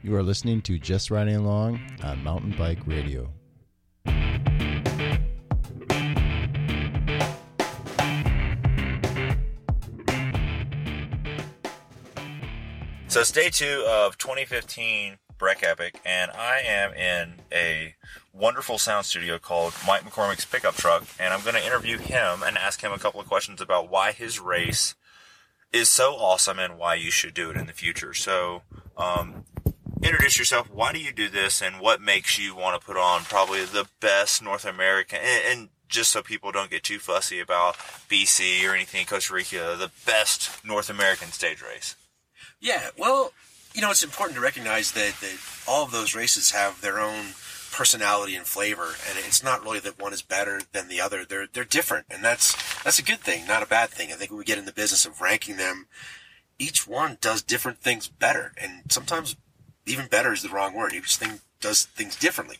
You are listening to Just Riding Along on Mountain Bike Radio. So it's day two of 2015 Breck Epic, and I am in a wonderful sound studio called Mike McCormack's Pickup Truck, and I'm going to interview him and ask him a couple of questions about why his race is so awesome and why you should do it in the future. So, um, introduce yourself. Why do you do this, and what makes you want to put on probably the best North American and, and just so people don't get too fussy about BC or anything, in Costa Rica, the best North American stage race. Yeah, well, you know, it's important to recognize that, that all of those races have their own personality and flavor, and it's not really that one is better than the other. They're they're different, and that's that's a good thing, not a bad thing. I think we get in the business of ranking them, each one does different things better, and sometimes even better is the wrong word. Each thing does things differently.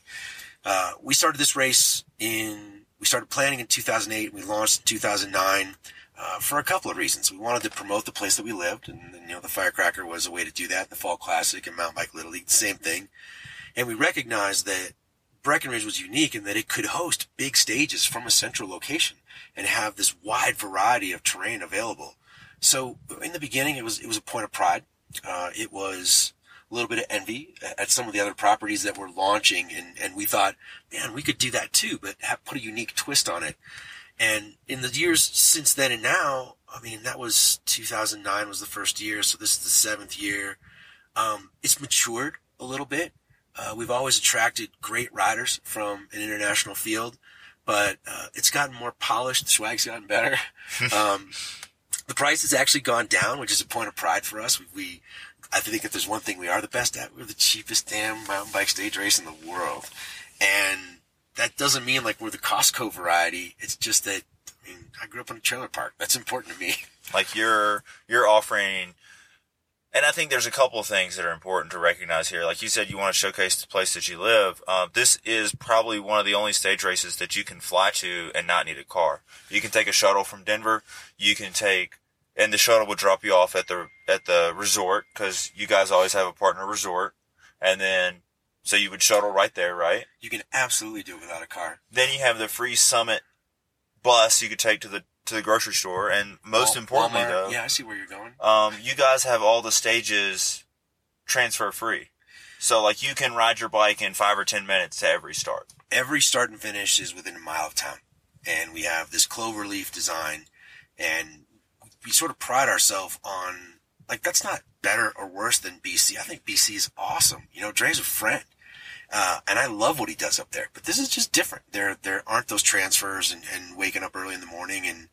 Uh, we started this race in we started planning in 2008. We launched in 2009 uh, for a couple of reasons. We wanted to promote the place that we lived, and, and, you know the Firecracker was a way to do that. The Fall Classic and Mountain Bike Little League, the same thing. And we recognized that Breckenridge was unique in that it could host big stages from a central location and have this wide variety of terrain available. So in the beginning, it was it was a point of pride. Uh, it was a little bit of envy at some of the other properties that were launching, and and we thought, man, we could do that too, but have, put a unique twist on it. And in the years since then and now, I mean, that was 2009 was the first year, so this is the seventh year. Um, it's matured a little bit. Uh, we've always attracted great riders from an international field, but uh, it's gotten more polished. The swag's gotten better. um, the price has actually gone down, which is a point of pride for us. We, we, I think if there's one thing we are the best at, we're the cheapest damn mountain bike stage race in the world, and that doesn't mean like we're the Costco variety. It's just that I mean I grew up in a trailer park. That's important to me. Like you're you're offering, and I think there's a couple of things that are important to recognize here. Like you said, you want to showcase the place that you live. Uh, this is probably one of the only stage races that you can fly to and not need a car. You can take a shuttle from Denver. You can take and the shuttle would drop you off at the at the resort because you guys always have a partner resort, and then so you would shuttle right there, right? You can absolutely do it without a car. Then you have the free Summit bus you could take to the to the grocery store, and most Wal- importantly, Walmart. though, yeah, I see where you're going. um, you guys have all the stages transfer free. So like you can ride your bike in five or ten minutes to every start. Every start and finish is within a mile of town, and we have this clover leaf design, and we sort of pride ourselves on like that's not better or worse than BC. I think BC is awesome. You know, Dre's a friend. Uh, and I love what he does up there, but this is just different. There, there aren't those transfers and, and waking up early in the morning. And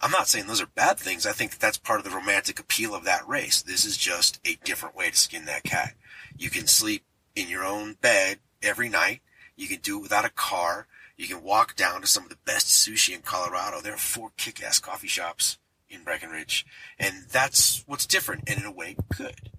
I'm not saying those are bad things. I think that that's part of the romantic appeal of that race. This is just a different way to skin that cat. You can sleep in your own bed every night. You can do it without a car. You can walk down to some of the best sushi in Colorado. There are four kick-ass coffee shops in Breckenridge, and that's what's different and in a way good.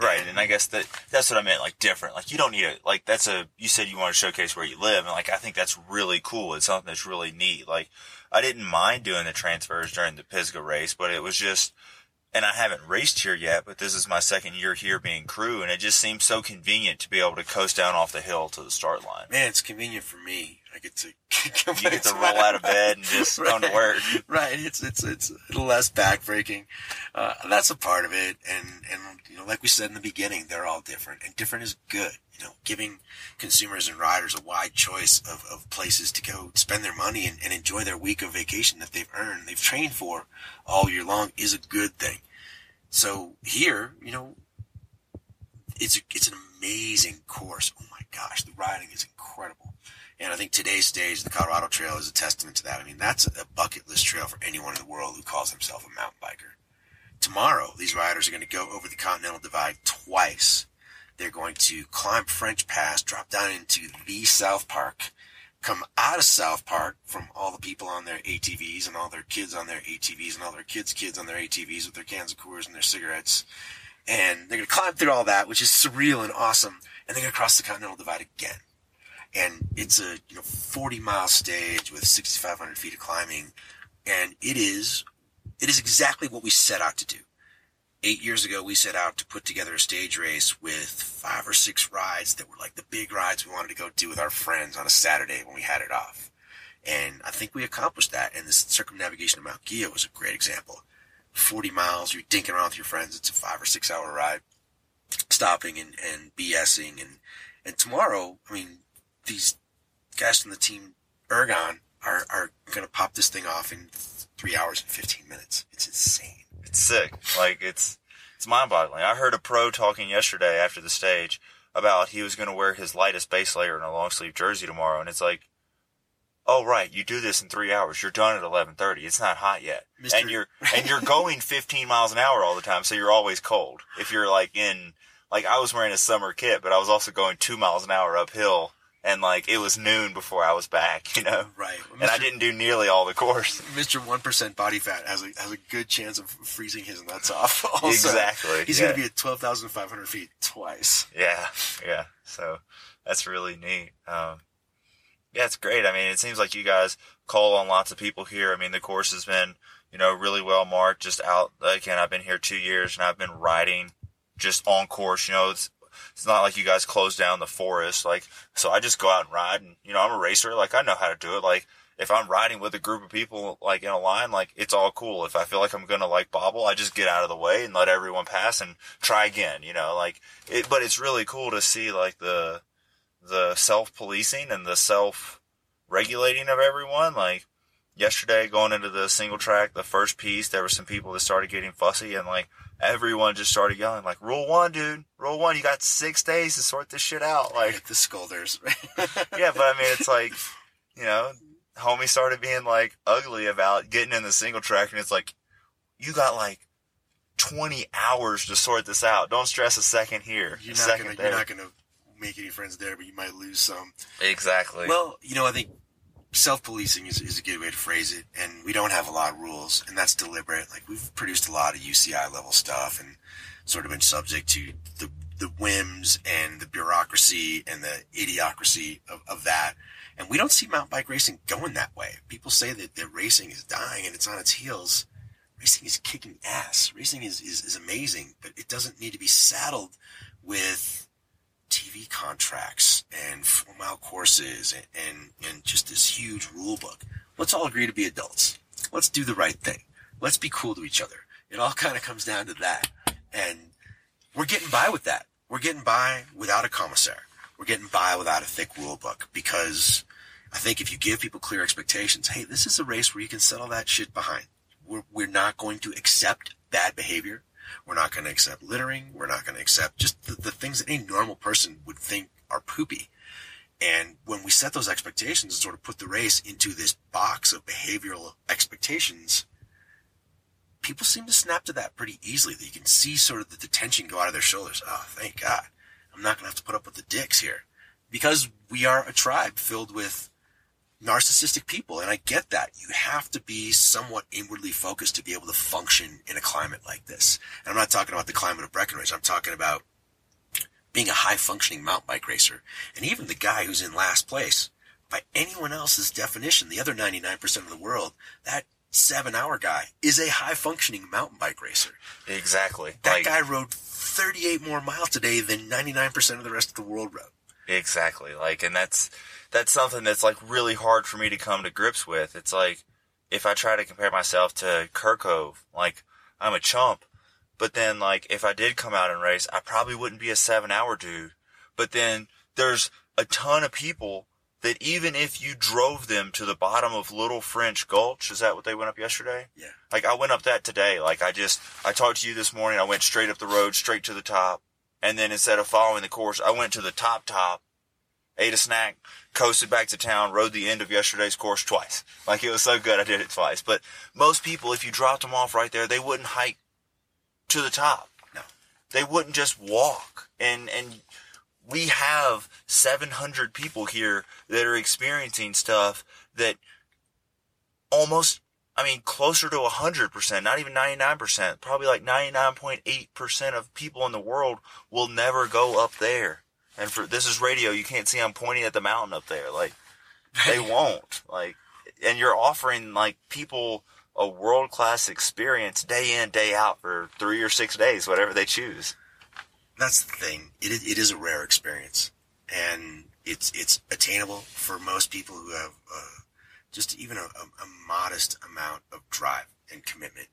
Right, and I guess that that's what I meant, like different. Like you don't need a like that's a you said you want to showcase where you live, and like I think that's really cool. It's something that's really neat. Like I didn't mind doing the transfers during the Pisgah race, but it was just, and I haven't raced here yet, but this is my second year here being crew, and it just seems so convenient to be able to coast down off the hill to the start line. Man, it's convenient for me. I get to You get to roll out of bed and just come to work. right. It's it's it's less backbreaking. Uh, that's a part of it, and and you know, like we said in the beginning, they're all different, and different is good. You know, giving consumers and riders a wide choice of, of places to go spend their money and, and enjoy their week of vacation that they've earned, they've trained for all year long is a good thing. So here, you know, it's it's an amazing course. Oh my gosh, the riding is incredible. Think today's stage, the Colorado Trail, is a testament to that. I mean, that's a bucket list trail for anyone in the world who calls himself a mountain biker. Tomorrow, these riders are going to go over the Continental Divide twice. They're going to climb French Pass, drop down into the South Park, come out of South Park from all the people on their ATVs and all their kids on their ATVs and all their kids' kids on their ATVs with their cans of Coors and their cigarettes. And they're going to climb through all that, which is surreal and awesome. And they're going to cross the Continental Divide again and it's a you know 40 mile stage with 6,500 feet of climbing, and it is it is exactly what we set out to do. Eight years ago, we set out to put together a stage race with five or six rides that were like the big rides we wanted to go do with our friends on a Saturday when we had it off. And I think we accomplished that. And this circumnavigation of Mount Guyot was a great example. 40 miles, you're dinking around with your friends. It's a five or six hour ride, stopping and, and BSing. And, and tomorrow, I mean, these guys from the team, Ergon, are, are going to pop this thing off in three hours and 15 minutes. It's insane. It's sick. Like it's it's mind boggling. I heard a pro talking yesterday after the stage about he was going to wear his lightest base layer in a long sleeve jersey tomorrow, and it's like, oh right, you do this in three hours. You're done at eleven thirty. It's not hot yet, Mr. and you're and you're going fifteen miles an hour all the time, so you're always cold. If you're like in like I was wearing a summer kit, but I was also going two miles an hour uphill. And like it was noon before I was back, you know, Right. and I didn't do nearly all the course. Mr. 1% body fat has a, has a good chance of freezing his nuts off. Also. Exactly, He's yeah. going to be at 12,500 feet twice. Yeah, yeah. So that's really neat. Um, yeah, it's great. I mean, it seems like you guys call on lots of people here. I mean, the course has been, you know, really well marked. Just out again, I've been here two years and I've been riding just on course. You know, it's it's not like you guys close down the forest. Like, so I just go out and ride, and you know, I'm a racer. Like, I know how to do it. Like. If I'm riding with a group of people like in a line, like it's all cool. If I feel like I'm gonna like bobble, I just get out of the way and let everyone pass and try again. You know, like it. But it's really cool to see like the the self policing and the self regulating of everyone. Like yesterday, going into the single track, the first piece, there were some people that started getting fussy, and like everyone just started yelling, like "Rule one, dude! Rule one! You got six days to sort this shit out!" Like, the scolders. yeah, but I mean, it's like, you know, homie started being like ugly about getting in the single track, and it's like, you got like. 20 hours to sort this out. Don't stress a second here. You're not second gonna there. you're not gonna make any friends there, but you might lose some. exactly. Well, you know, I think self policing is, is a good way to phrase it, and we don't have a lot of rules, and that's deliberate. Like we've produced a lot of UCI level stuff, and sort of been subject to the the whims and the bureaucracy and the idiocracy of, of that. And we don't see mountain bike racing going that way. People say that, that racing is dying and it's on its heels. Racing is kicking ass. Racing is, is, is amazing, but it doesn't need to be saddled with TV contracts and four mile courses and, and, and just this huge rule book. Let's all agree to be adults. Let's do the right thing. Let's be cool to each other. It all kind of comes down to that. And we're getting by with that. We're getting by without a commissar. We're getting by without a thick rule book because I think if you give people clear expectations, hey, this is a race where you can settle that shit behind. We're, we're not going to accept bad behavior. We're not going to accept littering. We're not going to accept just the, the things that any normal person would think are poopy. And when we set those expectations and sort of put the race into this box of behavioral expectations, people seem to snap to that pretty easily. That You can see sort of the, the tension go out of their shoulders. Oh, thank God. I'm not going to have to put up with the dicks here. Because we are a tribe filled with narcissistic people, and I get that. You have to be somewhat inwardly focused to be able to function in a climate like this. And I'm not talking about the climate of Breckenridge. I'm talking about being a high functioning mountain bike racer. And even the guy who's in last place, by anyone else's definition, the other 99% of the world, that seven hour guy is a high functioning mountain bike racer. exactly. That Like- guy rode 38 more miles today than 99% of the rest of the world rode. Exactly. Like, and that's, that's something that's like really hard for me to come to grips with. It's like, if I try to compare myself to Kirkove, like, I'm a chump. But then, like, if I did come out and race, I probably wouldn't be a seven hour dude. But then there's a ton of people that even if you drove them to the bottom of Little French Gulch, is that what they went up yesterday? Yeah. Like I went up that today. Like I just, I talked to you this morning. I went straight up the road, straight to the top. And then instead of following the course, I went to the top top, ate a snack, coasted back to town, rode the end of yesterday's course twice. Like it was so good. I did it twice. But most people, if you dropped them off right there, they wouldn't hike to the top. No. They wouldn't just walk. And, and we have 700 people here that are experiencing stuff that almost, I mean, closer to 100%, not even 99%, probably like 99.8% of people in the world will never go up there. And for, this is radio, you can't see I'm pointing at the mountain up there. Like, they won't. Like, and you're offering like people a world class experience day in, day out for three or six days, whatever they choose. that's the thing. It is, it is a rare experience, and it's it's attainable for most people who have uh, just even a, a, a modest amount of drive and commitment.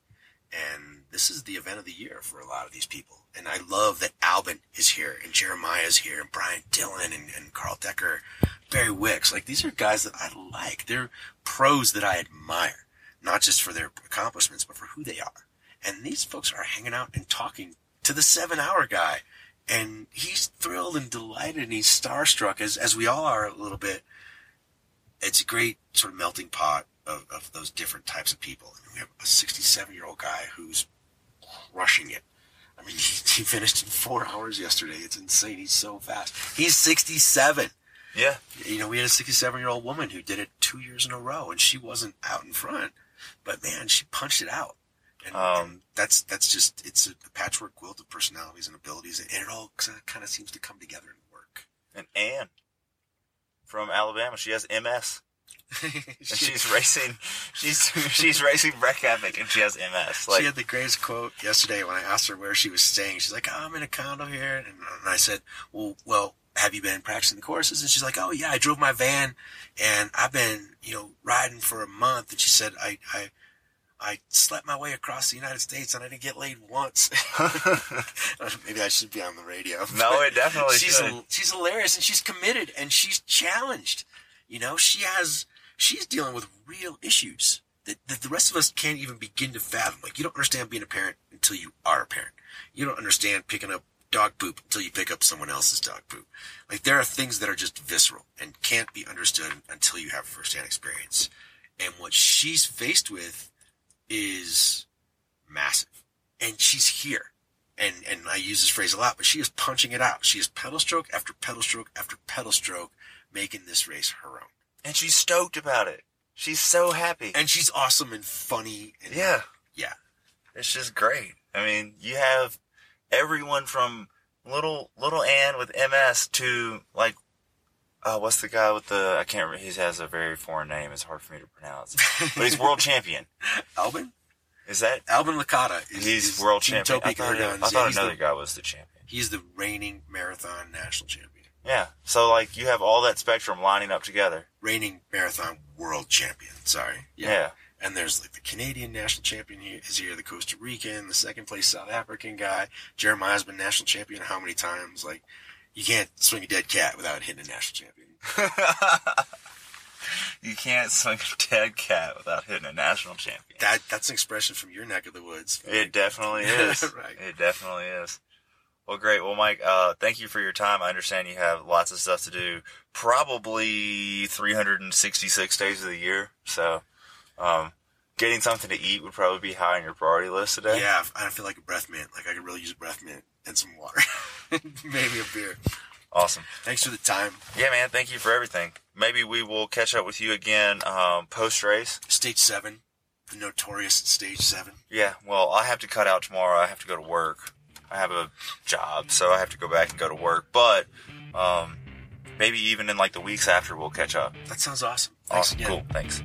And this is the event of the year for a lot of these people. And I love that Alban is here and Jeremiah is here and Brian Dillon and, and Carl Decker, Barry Wicks. Like these are guys that I like. They're pros that I admire, not just for their accomplishments, but for who they are. And these folks are hanging out and talking to the seven hour guy. And he's thrilled and delighted and he's starstruck as, as we all are a little bit. It's a great sort of melting pot of, of those different types of people. Mean, we have a 67 year old guy who's crushing it. I mean, he, he finished in four hours yesterday. It's insane. He's so fast. He's 67. Yeah. You know, we had a 67 year old woman who did it two years in a row, and she wasn't out in front, but man, she punched it out. And, Um, and that's that's just it's a patchwork quilt of personalities and abilities, and it all kind of seems to come together and work. And Anne from Alabama, she has MS. And she, she's racing. She's she's racing Breck Epic, and she has MS. Like she had the greatest quote yesterday when I asked her where she was staying. She's like, oh, "I'm in a condo here," and, and I said, "Well, well, have you been practicing the courses?" And she's like, "Oh yeah, I drove my van, and I've been, you know, riding for a month." And she said, "I, I, I slept my way across the United States, and I didn't get laid once." Maybe I should be on the radio. no, it definitely she's should. she's hilarious and she's committed and she's challenged. You know, she has she's dealing with real issues that, that the rest of us can't even begin to fathom. Like you don't understand being a parent until you are a parent. You don't understand picking up dog poop until you pick up someone else's dog poop. Like there are things that are just visceral and can't be understood until you have firsthand experience. And what she's faced with is massive. And she's here. And and I use this phrase a lot, but she is punching it out. She is pedal stroke after pedal stroke after pedal stroke, making this race her own. And she's stoked about it. She's so happy. And she's awesome and funny. And yeah, yeah. it's just great. I mean, you have everyone from little little Ann with MS to like, uh, what's the guy with the? I can't. remember. He has a very foreign name. It's hard for me to pronounce. But he's world champion. Alban? Is that? Alban Lakata is He's is world champion. I thought, I thought he's another the, guy was the champion. He's the reigning marathon national champion. Yeah. So like you have all that spectrum lining up together. Reigning marathon world champion. Sorry. Yeah. And there's like the Canadian national champion here is here, the Costa Rican, the second place South African guy. Jeremiah's been national champion how many times? Like, you can't swing a dead cat without hitting a national champion. You can't swing a dead cat without hitting a national champion. That that's an expression from your neck of the woods. It definitely is. Right. It definitely is. Well, great. Well, Mike, uh, thank you for your time. I understand you have lots of stuff to do, probably 366 days of the year. So, um, getting something to eat would probably be high on your priority list today. Yeah, I feel like a breath mint. Like I could really use a breath mint and some water. Maybe a beer. Awesome. Thanks for the time. Yeah, man. Thank you for everything. Maybe we will catch up with you again, um, post race. Stage seven, the notorious stage seven. Yeah. Well, I have to cut out tomorrow. I have to go to work. I have a job, so I have to go back and go to work. But, um, maybe even in like the weeks after, we'll catch up. That sounds awesome. Thanks Awesome. again. Cool. Thanks.